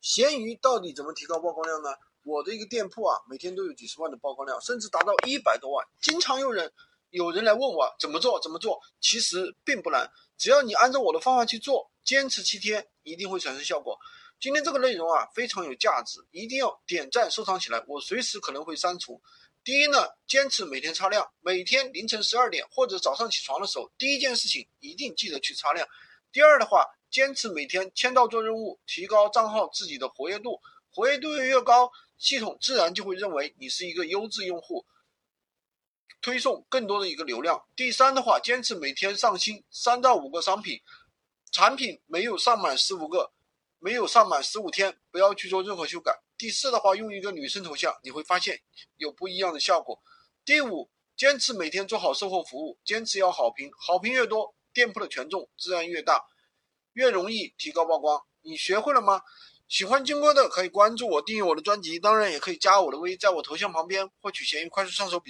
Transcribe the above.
闲鱼到底怎么提高曝光量呢？我的一个店铺啊，每天都有几十万的曝光量，甚至达到一百多万。经常有人有人来问我怎么做，怎么做？其实并不难，只要你按照我的方法去做，坚持七天，一定会产生效果。今天这个内容啊，非常有价值，一定要点赞收藏起来，我随时可能会删除。第一呢，坚持每天擦亮，每天凌晨十二点或者早上起床的时候，第一件事情一定记得去擦亮。第二的话。坚持每天签到做任务，提高账号自己的活跃度，活跃度越高，系统自然就会认为你是一个优质用户，推送更多的一个流量。第三的话，坚持每天上新三到五个商品，产品没有上满十五个，没有上满十五天，不要去做任何修改。第四的话，用一个女生头像，你会发现有不一样的效果。第五，坚持每天做好售后服务，坚持要好评，好评越多，店铺的权重自然越大。越容易提高曝光，你学会了吗？喜欢金哥的可以关注我，订阅我的专辑，当然也可以加我的微，在我头像旁边获取闲鱼快速上手笔。